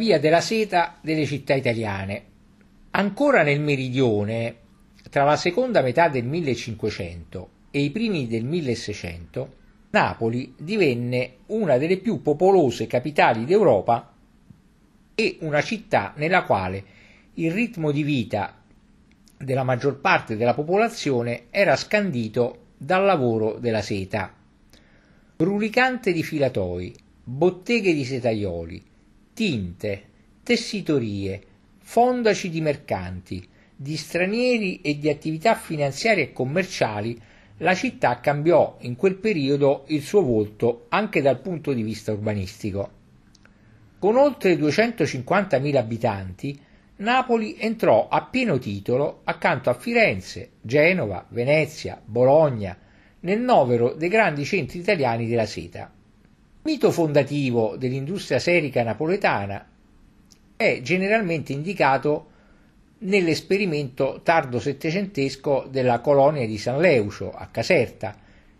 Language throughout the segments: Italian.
via della seta delle città italiane. Ancora nel meridione, tra la seconda metà del 1500 e i primi del 1600, Napoli divenne una delle più popolose capitali d'Europa e una città nella quale il ritmo di vita della maggior parte della popolazione era scandito dal lavoro della seta. Brulicante di filatoi, botteghe di setaioli, tinte, tessitorie, fondaci di mercanti, di stranieri e di attività finanziarie e commerciali la città cambiò in quel periodo il suo volto anche dal punto di vista urbanistico. Con oltre 250.000 abitanti, Napoli entrò a pieno titolo accanto a Firenze, Genova, Venezia, Bologna, nel novero dei grandi centri italiani della seta. Mito fondativo dell'industria serica napoletana è generalmente indicato nell'esperimento tardo settecentesco della colonia di San Leucio a Caserta,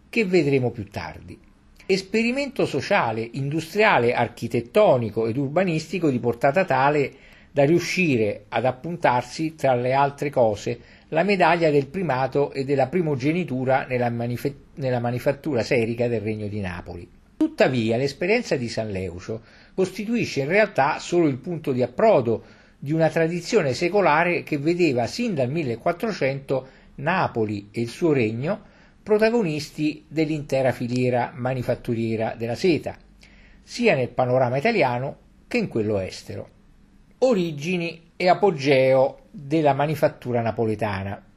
che vedremo più tardi. Esperimento sociale, industriale, architettonico ed urbanistico di portata tale da riuscire ad appuntarsi, tra le altre cose, la medaglia del primato e della primogenitura nella, manif- nella manifattura serica del Regno di Napoli. Tuttavia, l'esperienza di San Leucio costituisce in realtà solo il punto di approdo di una tradizione secolare che vedeva sin dal 1400 Napoli e il suo regno protagonisti dell'intera filiera manifatturiera della seta, sia nel panorama italiano che in quello estero. Origini e apogeo della manifattura napoletana.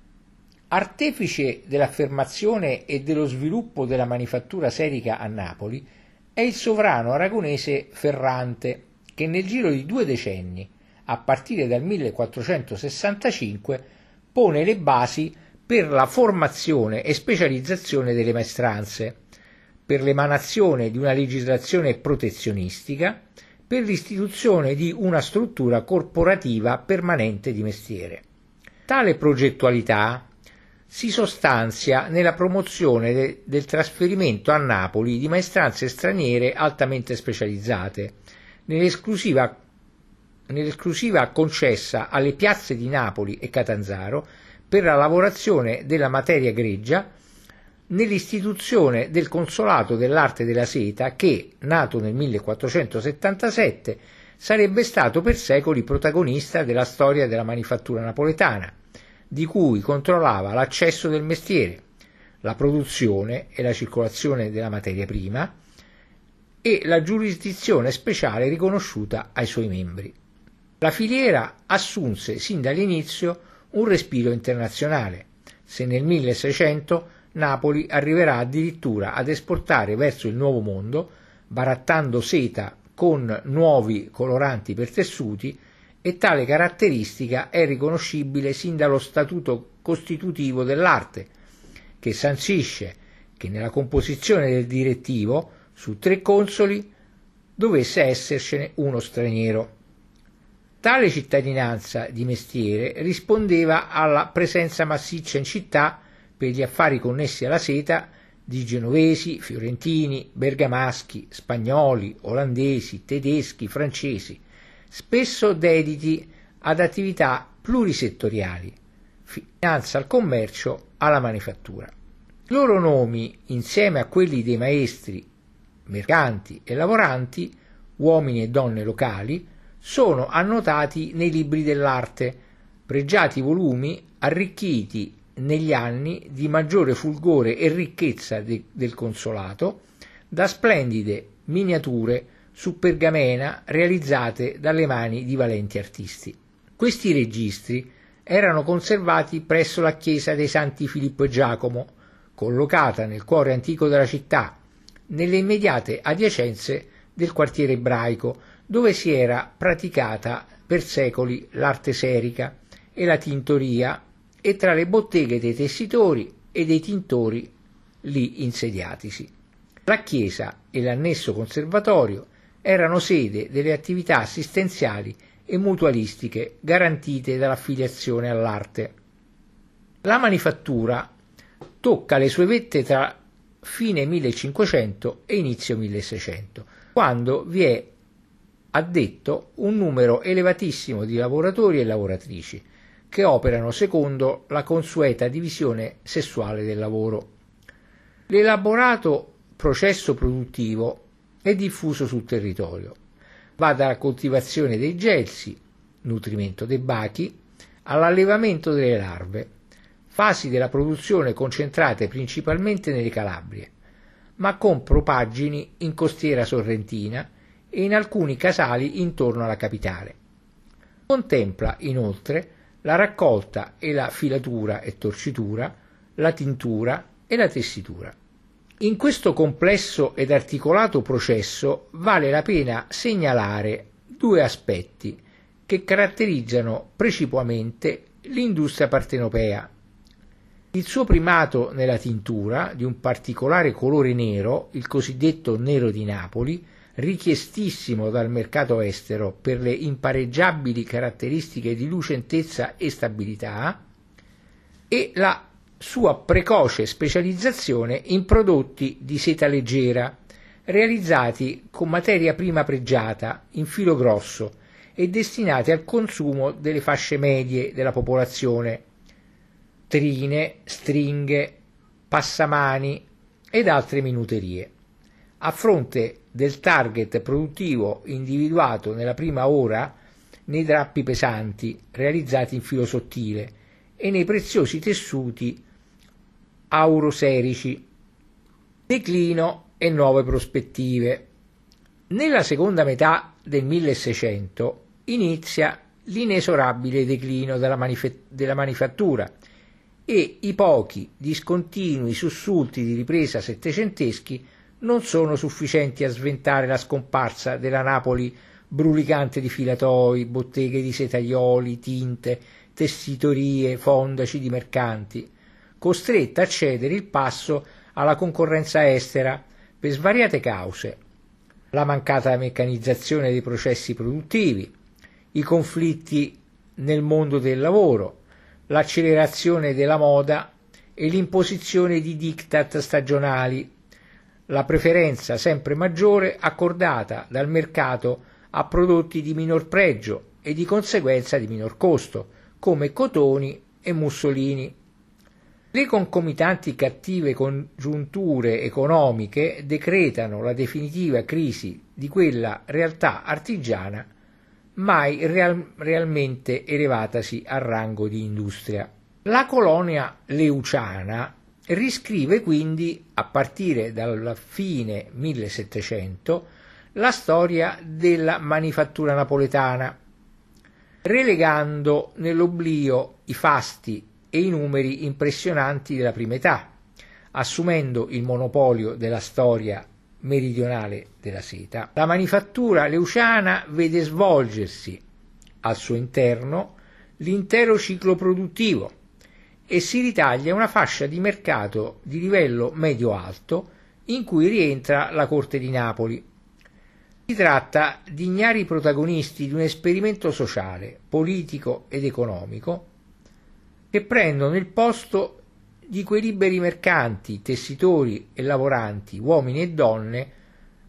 Artefice dell'affermazione e dello sviluppo della manifattura serica a Napoli è il sovrano aragonese Ferrante, che nel giro di due decenni a partire dal 1465 pone le basi per la formazione e specializzazione delle maestranze, per l'emanazione di una legislazione protezionistica, per l'istituzione di una struttura corporativa permanente di mestiere. Tale progettualità si sostanzia nella promozione de- del trasferimento a Napoli di maestranze straniere altamente specializzate, nell'esclusiva nell'esclusiva concessa alle piazze di Napoli e Catanzaro per la lavorazione della materia greggia nell'istituzione del Consolato dell'Arte della Seta che, nato nel 1477, sarebbe stato per secoli protagonista della storia della manifattura napoletana, di cui controllava l'accesso del mestiere, la produzione e la circolazione della materia prima e la giurisdizione speciale riconosciuta ai suoi membri. La filiera assunse sin dall'inizio un respiro internazionale. Se nel 1600 Napoli arriverà addirittura ad esportare verso il Nuovo Mondo, barattando seta con nuovi coloranti per tessuti, e tale caratteristica è riconoscibile sin dallo statuto costitutivo dell'arte, che sancisce che nella composizione del direttivo su tre consoli dovesse essercene uno straniero. Tale cittadinanza di mestiere rispondeva alla presenza massiccia in città per gli affari connessi alla seta di genovesi, fiorentini, bergamaschi, spagnoli, olandesi, tedeschi, francesi, spesso dediti ad attività plurisettoriali, finanza al commercio, alla manifattura. I loro nomi, insieme a quelli dei maestri, mercanti e lavoranti, uomini e donne locali, sono annotati nei libri dell'arte, pregiati volumi arricchiti negli anni di maggiore fulgore e ricchezza de- del consolato da splendide miniature su pergamena realizzate dalle mani di valenti artisti. Questi registri erano conservati presso la chiesa dei Santi Filippo e Giacomo, collocata nel cuore antico della città, nelle immediate adiacenze del quartiere ebraico, dove si era praticata per secoli l'arte serica e la tintoria e tra le botteghe dei tessitori e dei tintori lì insediatisi. La chiesa e l'annesso conservatorio erano sede delle attività assistenziali e mutualistiche garantite dall'affiliazione all'arte. La manifattura tocca le sue vette tra fine 1500 e inizio 1600, quando vi è addetto un numero elevatissimo di lavoratori e lavoratrici che operano secondo la consueta divisione sessuale del lavoro. L'elaborato processo produttivo è diffuso sul territorio. Va dalla coltivazione dei gelsi, nutrimento dei bachi, all'allevamento delle larve, fasi della produzione concentrate principalmente nelle Calabrie, ma con propagini in costiera sorrentina e in alcuni casali intorno alla capitale. Contempla inoltre la raccolta e la filatura e torcitura, la tintura e la tessitura. In questo complesso ed articolato processo vale la pena segnalare due aspetti che caratterizzano precipuamente l'industria partenopea. Il suo primato nella tintura, di un particolare colore nero, il cosiddetto nero di Napoli, richiestissimo dal mercato estero per le impareggiabili caratteristiche di lucentezza e stabilità, e la sua precoce specializzazione in prodotti di seta leggera, realizzati con materia prima pregiata, in filo grosso e destinati al consumo delle fasce medie della popolazione trine, stringhe, passamani ed altre minuterie. A fronte del target produttivo individuato nella prima ora nei drappi pesanti realizzati in filo sottile e nei preziosi tessuti auroserici. Declino e nuove prospettive. Nella seconda metà del 1600 inizia l'inesorabile declino della, manif- della manifattura e i pochi discontinui sussulti di ripresa settecenteschi non sono sufficienti a sventare la scomparsa della Napoli brulicante di filatoi, botteghe di setaioli, tinte, tessitorie, fondaci di mercanti, costretta a cedere il passo alla concorrenza estera per svariate cause. La mancata meccanizzazione dei processi produttivi, i conflitti nel mondo del lavoro, l'accelerazione della moda e l'imposizione di diktat stagionali, la preferenza sempre maggiore accordata dal mercato a prodotti di minor pregio e di conseguenza di minor costo, come cotoni e mussolini. Le concomitanti cattive congiunture economiche decretano la definitiva crisi di quella realtà artigiana mai real- realmente elevatasi al rango di industria. La colonia leuciana riscrive quindi, a partire dalla fine 1700, la storia della manifattura napoletana, relegando nell'oblio i fasti e i numeri impressionanti della prima età, assumendo il monopolio della storia meridionale della seta, la manifattura leuciana vede svolgersi al suo interno l'intero ciclo produttivo e si ritaglia una fascia di mercato di livello medio-alto in cui rientra la corte di Napoli. Si tratta di ignari protagonisti di un esperimento sociale, politico ed economico che prendono il posto di quei liberi mercanti, tessitori e lavoranti, uomini e donne,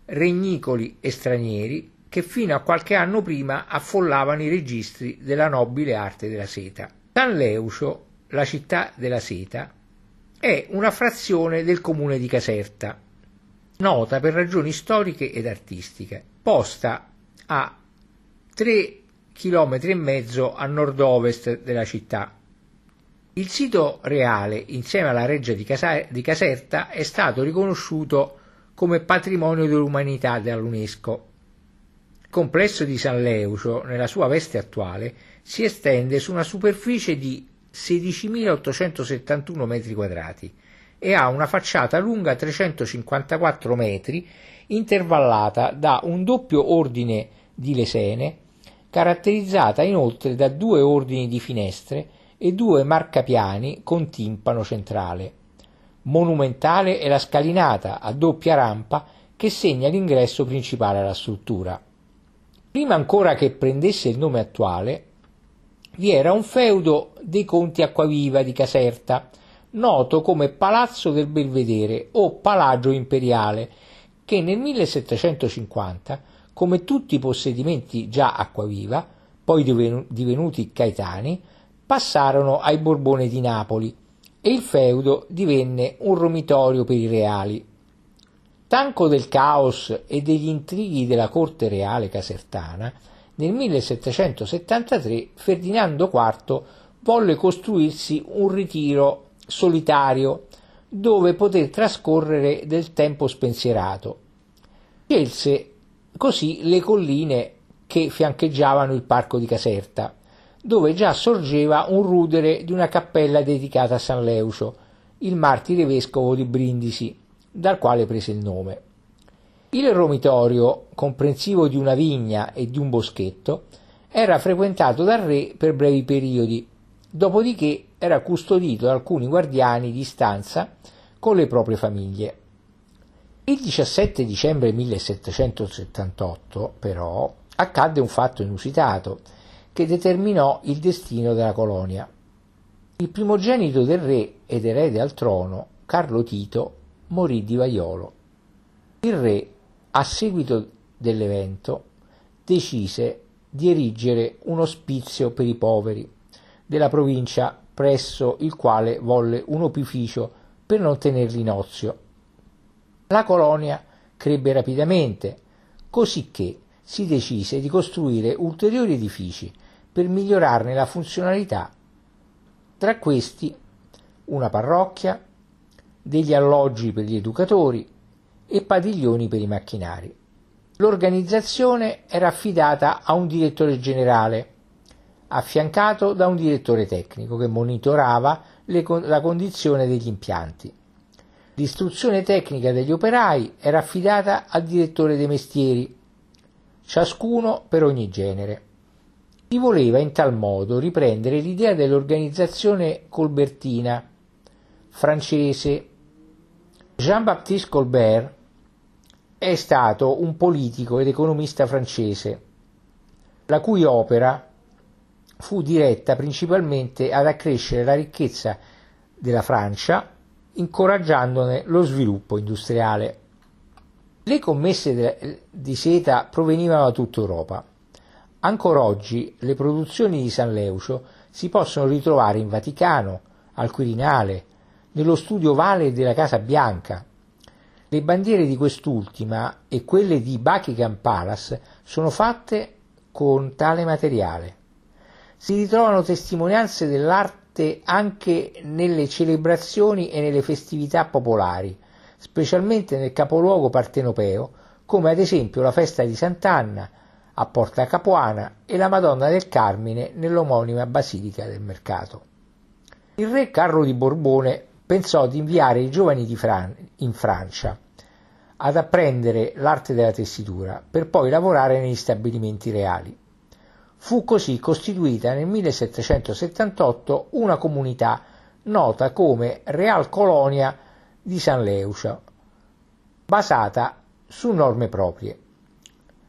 regnicoli e stranieri, che fino a qualche anno prima affollavano i registri della nobile arte della seta. San Leucio, la città della seta, è una frazione del comune di Caserta, nota per ragioni storiche ed artistiche, posta a 3 km e mezzo a nord-ovest della città, il sito reale, insieme alla reggia di, Casa- di Caserta, è stato riconosciuto come patrimonio dell'umanità dall'UNESCO. Il complesso di San Leucio, nella sua veste attuale, si estende su una superficie di 16.871 m2 e ha una facciata lunga 354 metri, intervallata da un doppio ordine di lesene, caratterizzata inoltre da due ordini di finestre e due marcapiani con timpano centrale. Monumentale è la scalinata a doppia rampa che segna l'ingresso principale alla struttura. Prima ancora che prendesse il nome attuale, vi era un feudo dei conti Acquaviva di Caserta, noto come Palazzo del Belvedere o Palagio Imperiale, che nel 1750 come tutti i possedimenti già acquaviva, poi divenuti caetani, passarono ai Borbone di Napoli e il feudo divenne un romitorio per i reali. Stanco del caos e degli intrighi della corte reale casertana, nel 1773 Ferdinando IV volle costruirsi un ritiro solitario dove poter trascorrere del tempo spensierato. Scelse così le colline che fiancheggiavano il parco di Caserta, dove già sorgeva un rudere di una cappella dedicata a San Leucio, il martire vescovo di Brindisi, dal quale prese il nome. Il romitorio, comprensivo di una vigna e di un boschetto, era frequentato dal re per brevi periodi, dopodiché era custodito da alcuni guardiani di stanza con le proprie famiglie. Il 17 dicembre 1778, però, accadde un fatto inusitato che determinò il destino della colonia. Il primogenito del re ed erede al trono, Carlo Tito, morì di vaiolo. Il re, a seguito dell'evento, decise di erigere un ospizio per i poveri della provincia presso il quale volle un opificio per non tenerli in ozio. La colonia crebbe rapidamente, cosicché si decise di costruire ulteriori edifici per migliorarne la funzionalità. Tra questi una parrocchia, degli alloggi per gli educatori e padiglioni per i macchinari. L'organizzazione era affidata a un direttore generale, affiancato da un direttore tecnico che monitorava le, la condizione degli impianti. L'istruzione tecnica degli operai era affidata al direttore dei mestieri, ciascuno per ogni genere. Si voleva in tal modo riprendere l'idea dell'organizzazione colbertina, francese. Jean-Baptiste Colbert è stato un politico ed economista francese, la cui opera fu diretta principalmente ad accrescere la ricchezza della Francia, incoraggiandone lo sviluppo industriale. Le commesse di seta provenivano da tutta Europa. Ancora oggi le produzioni di San Leucio si possono ritrovare in Vaticano, al Quirinale, nello studio Vale della Casa Bianca. Le bandiere di quest'ultima e quelle di Buckingham Palace sono fatte con tale materiale. Si ritrovano testimonianze dell'arte anche nelle celebrazioni e nelle festività popolari, specialmente nel capoluogo partenopeo, come ad esempio la festa di Sant'Anna a Porta Capuana e la Madonna del Carmine nell'omonima Basilica del Mercato. Il re Carlo di Borbone pensò di inviare i giovani Fran- in Francia ad apprendere l'arte della tessitura per poi lavorare negli stabilimenti reali. Fu così costituita nel 1778 una comunità nota come Real Colonia di San Leucio, basata su norme proprie.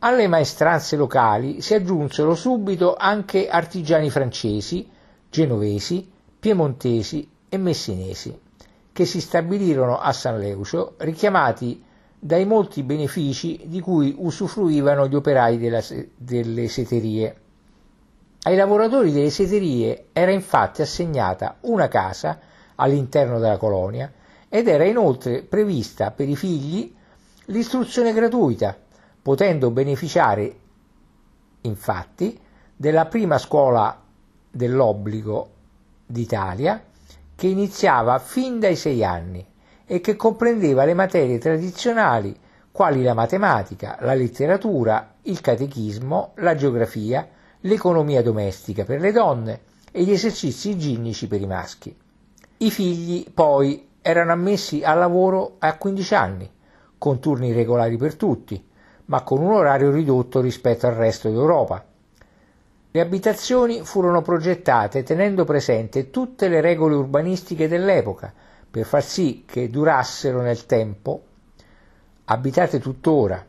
Alle maestranze locali si aggiunsero subito anche artigiani francesi, genovesi, piemontesi e messinesi, che si stabilirono a San Leucio, richiamati dai molti benefici di cui usufruivano gli operai della, delle seterie. Ai lavoratori delle seterie era infatti assegnata una casa all'interno della colonia ed era inoltre prevista per i figli l'istruzione gratuita, potendo beneficiare infatti della prima scuola dell'obbligo d'Italia che iniziava fin dai sei anni e che comprendeva le materie tradizionali quali la matematica, la letteratura, il catechismo, la geografia, l'economia domestica per le donne e gli esercizi ginnici per i maschi. I figli poi erano ammessi al lavoro a 15 anni, con turni regolari per tutti, ma con un orario ridotto rispetto al resto d'Europa. Le abitazioni furono progettate tenendo presente tutte le regole urbanistiche dell'epoca per far sì che durassero nel tempo, abitate tuttora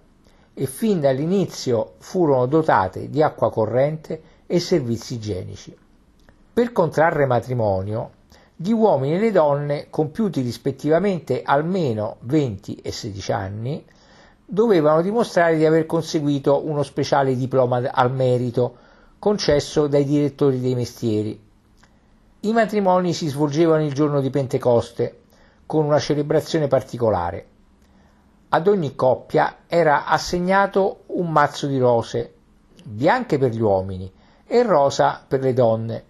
e fin dall'inizio furono dotate di acqua corrente e servizi igienici. Per contrarre matrimonio, gli uomini e le donne, compiuti rispettivamente almeno 20 e 16 anni, dovevano dimostrare di aver conseguito uno speciale diploma al merito concesso dai direttori dei mestieri. I matrimoni si svolgevano il giorno di Pentecoste, con una celebrazione particolare. Ad ogni coppia era assegnato un mazzo di rose, bianche per gli uomini e rosa per le donne.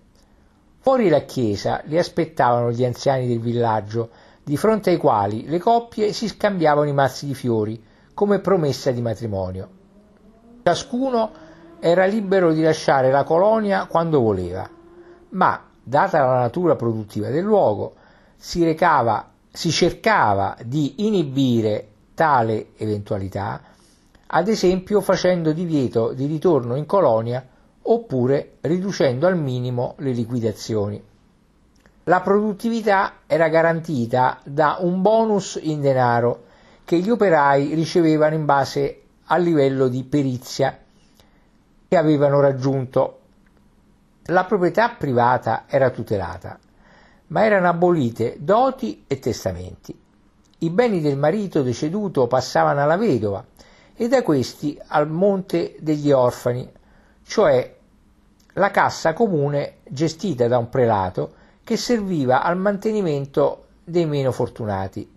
Fuori la chiesa li aspettavano gli anziani del villaggio, di fronte ai quali le coppie si scambiavano i mazzi di fiori come promessa di matrimonio. Ciascuno era libero di lasciare la colonia quando voleva, ma, data la natura produttiva del luogo, si, recava, si cercava di inibire tale eventualità, ad esempio facendo divieto di ritorno in colonia oppure riducendo al minimo le liquidazioni. La produttività era garantita da un bonus in denaro che gli operai ricevevano in base al livello di perizia che avevano raggiunto. La proprietà privata era tutelata, ma erano abolite doti e testamenti. I beni del marito deceduto passavano alla vedova e da questi al monte degli orfani, cioè la cassa comune gestita da un prelato che serviva al mantenimento dei meno fortunati.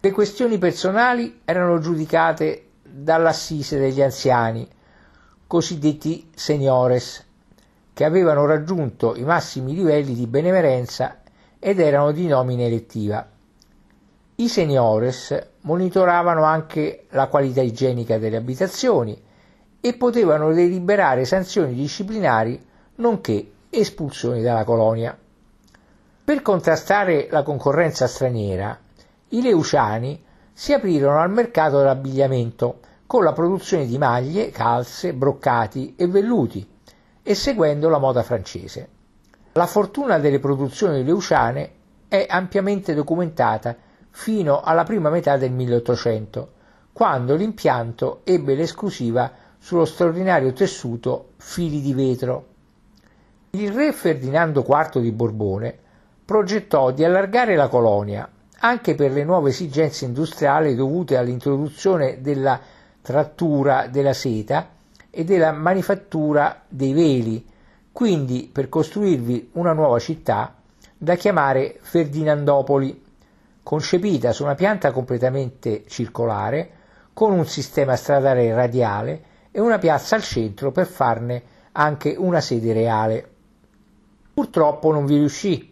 Le questioni personali erano giudicate dall'assise degli anziani, cosiddetti seniores, che avevano raggiunto i massimi livelli di benemerenza ed erano di nomina elettiva. I seniores monitoravano anche la qualità igienica delle abitazioni e potevano deliberare sanzioni disciplinari nonché espulsioni dalla colonia. Per contrastare la concorrenza straniera, i leuciani si aprirono al mercato dell'abbigliamento con la produzione di maglie, calze, broccati e velluti e seguendo la moda francese. La fortuna delle produzioni leuciane è ampiamente documentata fino alla prima metà del 1800, quando l'impianto ebbe l'esclusiva sullo straordinario tessuto fili di vetro. Il re Ferdinando IV di Borbone progettò di allargare la colonia anche per le nuove esigenze industriali dovute all'introduzione della trattura della seta e della manifattura dei veli, quindi per costruirvi una nuova città da chiamare Ferdinandopoli, concepita su una pianta completamente circolare, con un sistema stradale radiale e una piazza al centro per farne anche una sede reale. Purtroppo non vi riuscì,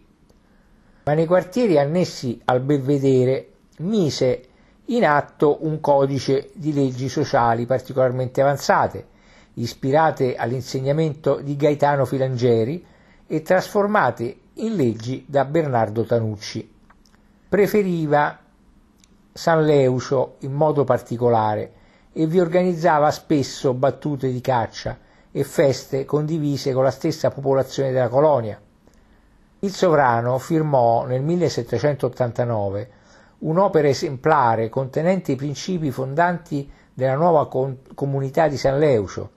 ma nei quartieri annessi al Belvedere mise in atto un codice di leggi sociali particolarmente avanzate, ispirate all'insegnamento di Gaetano Filangeri e trasformate in leggi da Bernardo Tanucci. Preferiva San Leucio in modo particolare e vi organizzava spesso battute di caccia e feste condivise con la stessa popolazione della colonia. Il sovrano firmò nel 1789 un'opera esemplare contenente i principi fondanti della nuova con- comunità di San Leucio,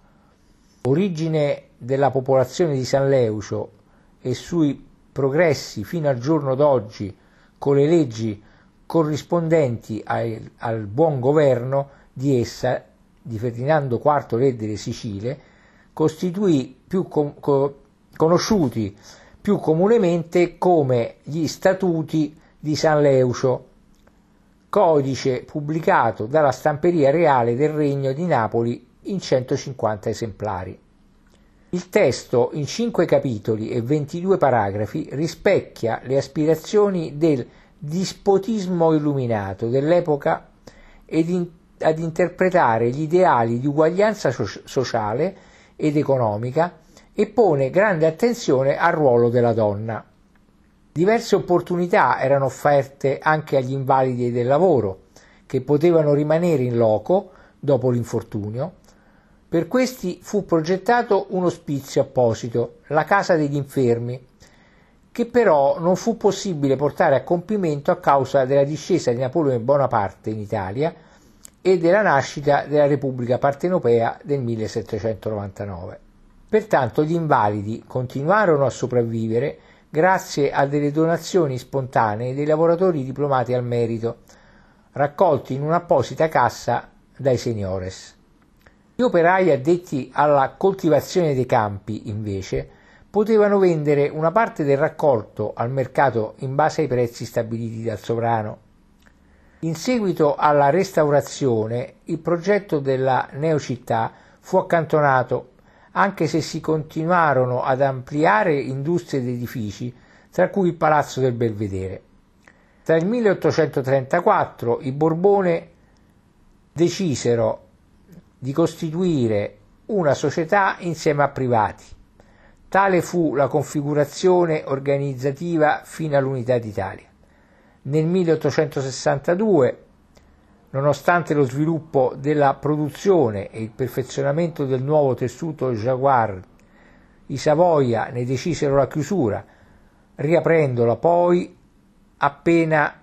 origine della popolazione di San Leucio e sui progressi fino al giorno d'oggi con le leggi corrispondenti ai, al buon governo di essa, di Ferdinando IV re delle Sicilie, costituì più com- co- conosciuti più comunemente come gli Statuti di San Leucio, codice pubblicato dalla Stamperia Reale del Regno di Napoli in 150 esemplari. Il testo, in cinque capitoli e 22 paragrafi, rispecchia le aspirazioni del dispotismo illuminato dell'epoca ed in ad interpretare gli ideali di uguaglianza so- sociale ed economica e pone grande attenzione al ruolo della donna. Diverse opportunità erano offerte anche agli invalidi del lavoro, che potevano rimanere in loco dopo l'infortunio. Per questi fu progettato un ospizio apposito, la Casa degli Infermi, che però non fu possibile portare a compimento a causa della discesa di Napoleone Bonaparte in Italia e della nascita della Repubblica Partenopea del 1799. Pertanto gli invalidi continuarono a sopravvivere grazie a delle donazioni spontanee dei lavoratori diplomati al merito, raccolti in un'apposita cassa dai seniores. Gli operai addetti alla coltivazione dei campi, invece, potevano vendere una parte del raccolto al mercato in base ai prezzi stabiliti dal sovrano. In seguito alla restaurazione, il progetto della neocittà fu accantonato, anche se si continuarono ad ampliare industrie ed edifici, tra cui il Palazzo del Belvedere. Tra il 1834 i Borbone decisero di costituire una società insieme a privati. Tale fu la configurazione organizzativa fino all'unità d'Italia. Nel 1862, nonostante lo sviluppo della produzione e il perfezionamento del nuovo tessuto Jaguar, i Savoia ne decisero la chiusura, riaprendola poi appena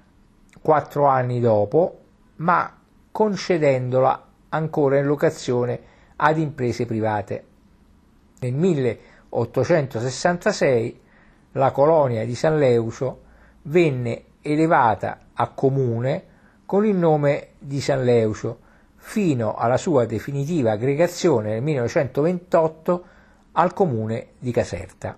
quattro anni dopo, ma concedendola ancora in locazione ad imprese private. Nel 1866 la colonia di San Leucio venne elevata a comune con il nome di San Leucio fino alla sua definitiva aggregazione nel 1928 al comune di Caserta.